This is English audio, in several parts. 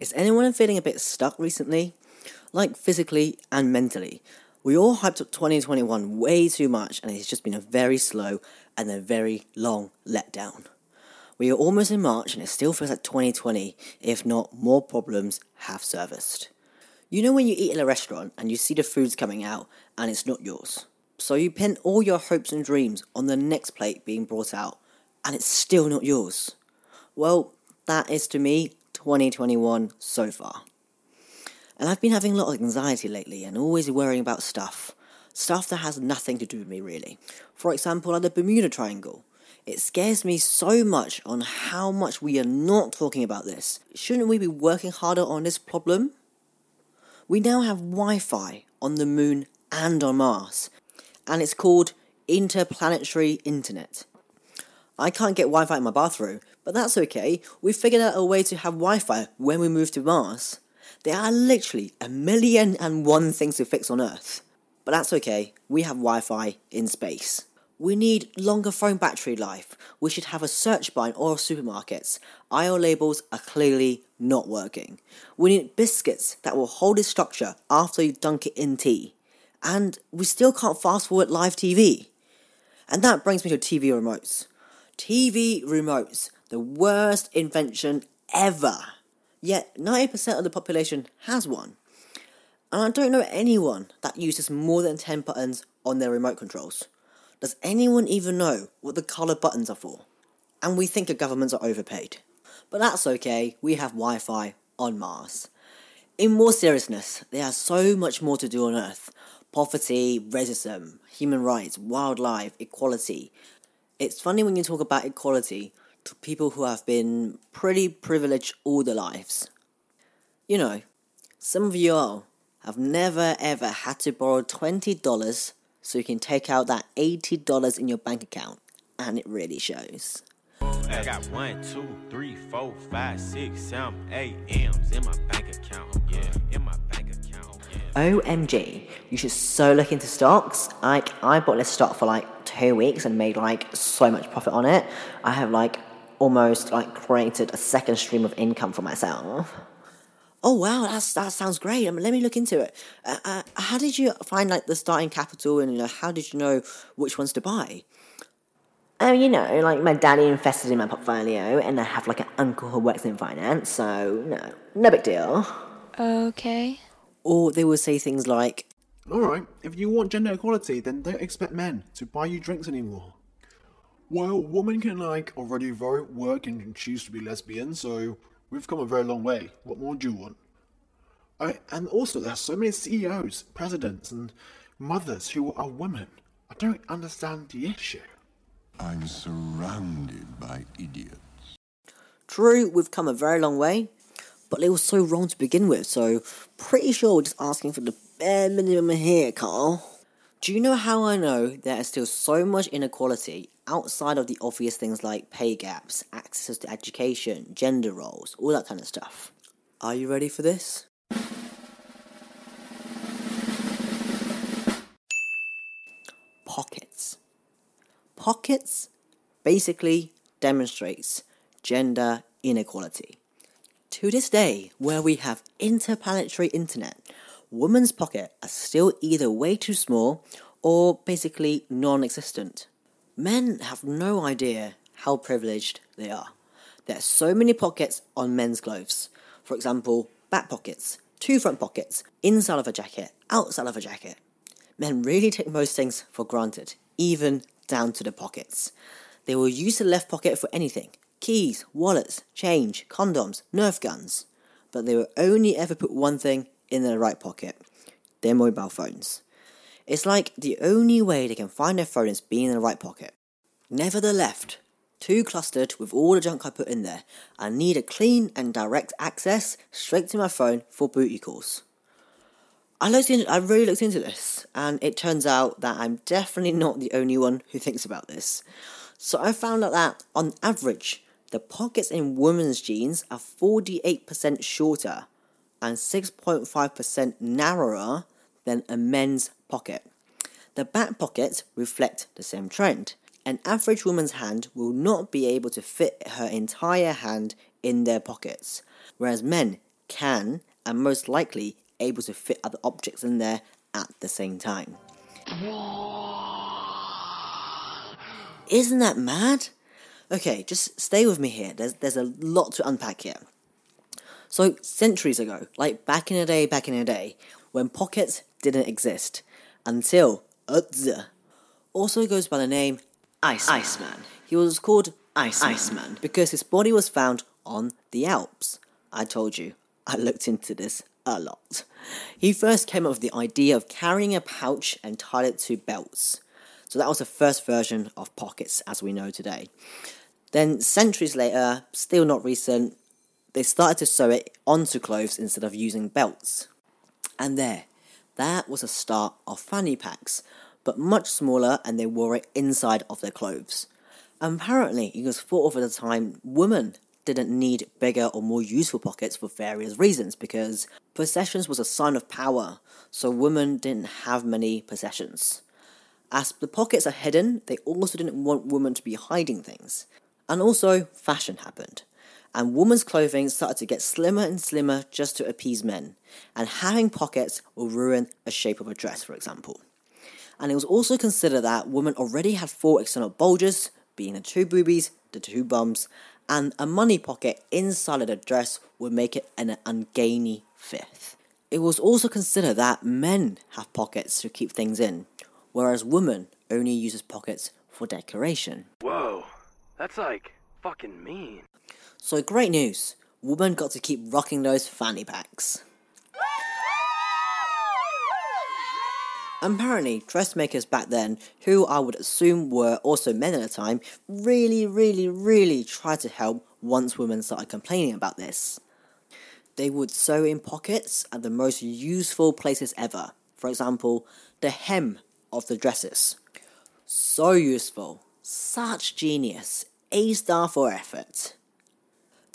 Is anyone feeling a bit stuck recently? Like physically and mentally. We all hyped up 2021 way too much, and it's just been a very slow and a very long letdown. We are almost in March, and it still feels like 2020, if not more problems have surfaced. You know when you eat in a restaurant and you see the food's coming out and it's not yours? So you pin all your hopes and dreams on the next plate being brought out and it's still not yours. Well, that is to me 2021 so far. And I've been having a lot of anxiety lately and always worrying about stuff. Stuff that has nothing to do with me, really. For example, like the Bermuda Triangle. It scares me so much on how much we are not talking about this. Shouldn't we be working harder on this problem? We now have Wi Fi on the moon and on Mars, and it's called interplanetary internet. I can't get Wi Fi in my bathroom, but that's okay. We figured out a way to have Wi Fi when we move to Mars. There are literally a million and one things to fix on Earth. But that's okay, we have Wi Fi in space. We need longer phone battery life. We should have a search bar in all supermarkets. Aisle labels are clearly not working. We need biscuits that will hold its structure after you dunk it in tea. And we still can't fast forward live TV. And that brings me to TV remotes. TV remotes, the worst invention ever. Yet 90% of the population has one. And I don't know anyone that uses more than 10 buttons on their remote controls. Does anyone even know what the colour buttons are for? And we think the governments are overpaid. But that's okay, we have Wi Fi on Mars. In more seriousness, there is so much more to do on Earth poverty, racism, human rights, wildlife, equality. It's funny when you talk about equality to people who have been pretty privileged all their lives. You know, some of you all have never ever had to borrow $20 so you can take out that $80 in your bank account, and it really shows. I got one, two, three, four, five, six, seven, eight M's in my bank account. Yeah, in my bank account. Yeah. OMG, you should so look into stocks. Like, I bought this stock for like two weeks and made like so much profit on it. I have like almost like created a second stream of income for myself. Oh wow, that's that sounds great. I mean, let me look into it. Uh, uh, how did you find like the starting capital, and you know, how did you know which ones to buy? Oh, you know, like my daddy invested in my portfolio, and I have like an uncle who works in finance, so no, no big deal. Okay. Or they will say things like, Alright, if you want gender equality, then don't expect men to buy you drinks anymore. Well, women can like already vote, work, and choose to be lesbian, so we've come a very long way. What more do you want? I, and also, there's so many CEOs, presidents, and mothers who are women. I don't understand the issue. I'm surrounded by idiots. True, we've come a very long way, but it was so wrong to begin with, so pretty sure we're just asking for the bare minimum here, Carl. Do you know how I know there is still so much inequality outside of the obvious things like pay gaps, access to education, gender roles, all that kind of stuff? Are you ready for this? Pockets. Pockets basically demonstrates gender inequality. To this day, where we have interplanetary internet, women's pockets are still either way too small or basically non existent. Men have no idea how privileged they are. There are so many pockets on men's clothes. For example, back pockets, two front pockets, inside of a jacket, outside of a jacket. Men really take most things for granted, even down to the pockets. They will use the left pocket for anything keys, wallets, change, condoms, Nerf guns. But they will only ever put one thing in their right pocket their mobile phones. It's like the only way they can find their phone is being in the right pocket. Never the left. Too clustered with all the junk I put in there. I need a clean and direct access straight to my phone for booty calls. I looked in, I really looked into this, and it turns out that I'm definitely not the only one who thinks about this. So I found out that, on average, the pockets in women's jeans are 48% shorter and 6.5% narrower than a men's pocket. The back pockets reflect the same trend. An average woman's hand will not be able to fit her entire hand in their pockets, whereas men can and most likely able to fit other objects in there at the same time. Isn't that mad? Okay, just stay with me here. There's there's a lot to unpack here. So centuries ago, like back in the day, back in the day, when pockets didn't exist, until also goes by the name Ice Iceman. He was called Iceman, Iceman because his body was found on the Alps. I told you, I looked into this a lot. He first came up with the idea of carrying a pouch and tied it to belts. So that was the first version of pockets as we know today. Then, centuries later, still not recent, they started to sew it onto clothes instead of using belts. And there, that was a start of fanny packs, but much smaller and they wore it inside of their clothes. Apparently, it was thought of at the time women didn't need bigger or more useful pockets for various reasons because possessions was a sign of power, so women didn't have many possessions. As the pockets are hidden, they also didn't want women to be hiding things. And also, fashion happened. And women's clothing started to get slimmer and slimmer just to appease men. And having pockets will ruin a shape of a dress, for example. And it was also considered that women already had four external bulges, being the two boobies, the two bums, and a money pocket inside of the dress would make it an ungainly fifth. It was also considered that men have pockets to keep things in, whereas women only uses pockets for decoration. Whoa, that's like fucking mean. So great news, women got to keep rocking those fanny packs. Apparently, dressmakers back then, who I would assume were also men at the time, really, really, really tried to help once women started complaining about this. They would sew in pockets at the most useful places ever. For example, the hem of the dresses. So useful. Such genius. A star for effort.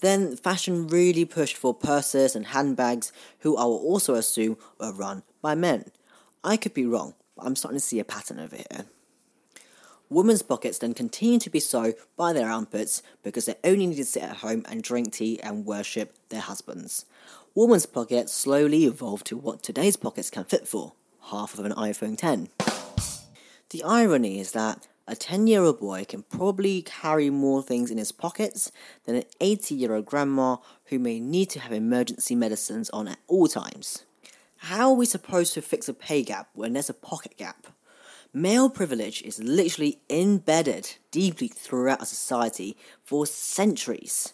Then fashion really pushed for purses and handbags, who I will also assume were run by men. I could be wrong, but I'm starting to see a pattern over here. Women's pockets then continued to be sewed by their armpits because they only needed to sit at home and drink tea and worship their husbands. Women's pockets slowly evolved to what today's pockets can fit for half of an iPhone 10. The irony is that a 10 year old boy can probably carry more things in his pockets than an 80 year old grandma who may need to have emergency medicines on at all times. How are we supposed to fix a pay gap when there's a pocket gap? Male privilege is literally embedded deeply throughout our society for centuries.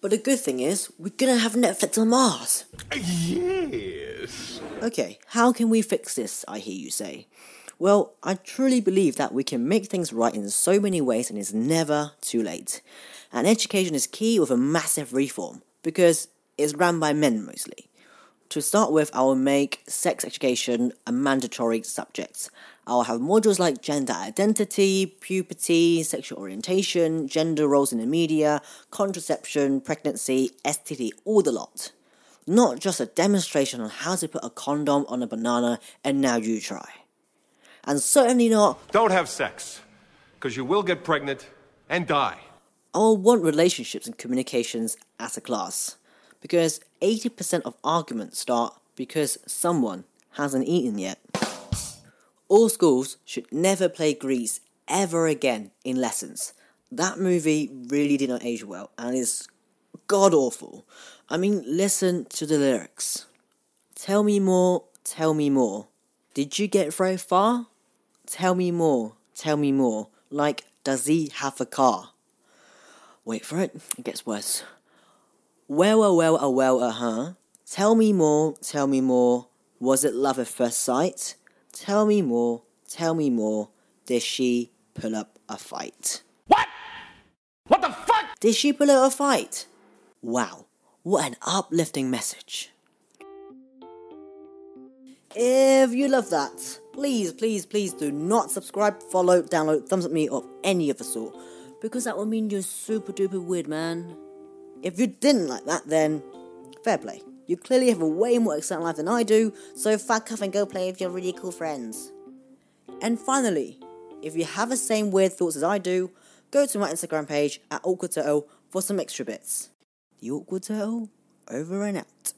But the good thing is, we're gonna have Netflix on Mars. Yes. Okay, how can we fix this, I hear you say? Well, I truly believe that we can make things right in so many ways and it's never too late. And education is key with a massive reform because it's run by men mostly. To start with, I will make sex education a mandatory subject. I'll have modules like gender identity, puberty, sexual orientation, gender roles in the media, contraception, pregnancy, STD, all the lot. Not just a demonstration on how to put a condom on a banana and now you try. And certainly not, Don't have sex, because you will get pregnant and die. I'll want relationships and communications as a class. Because 80% of arguments start because someone hasn't eaten yet. All schools should never play Grease ever again in lessons. That movie really did not age well and is god awful. I mean, listen to the lyrics. Tell me more, tell me more. Did you get very far? Tell me more, tell me more. Like, does he have a car? Wait for it, it gets worse. Well, well, well, uh, well, uh huh. Tell me more, tell me more. Was it love at first sight? Tell me more, tell me more. Did she pull up a fight? What? What the fuck? Did she pull up a fight? Wow, what an uplifting message. If you love that, please, please, please do not subscribe, follow, download, thumbs up me, or any of the sort, because that would mean you're super duper weird, man. If you didn't like that, then fair play. You clearly have a way more exciting life than I do, so fuck off and go play with your really cool friends. And finally, if you have the same weird thoughts as I do, go to my Instagram page at awkwardturtle for some extra bits. The Awkward Turtle, over and out.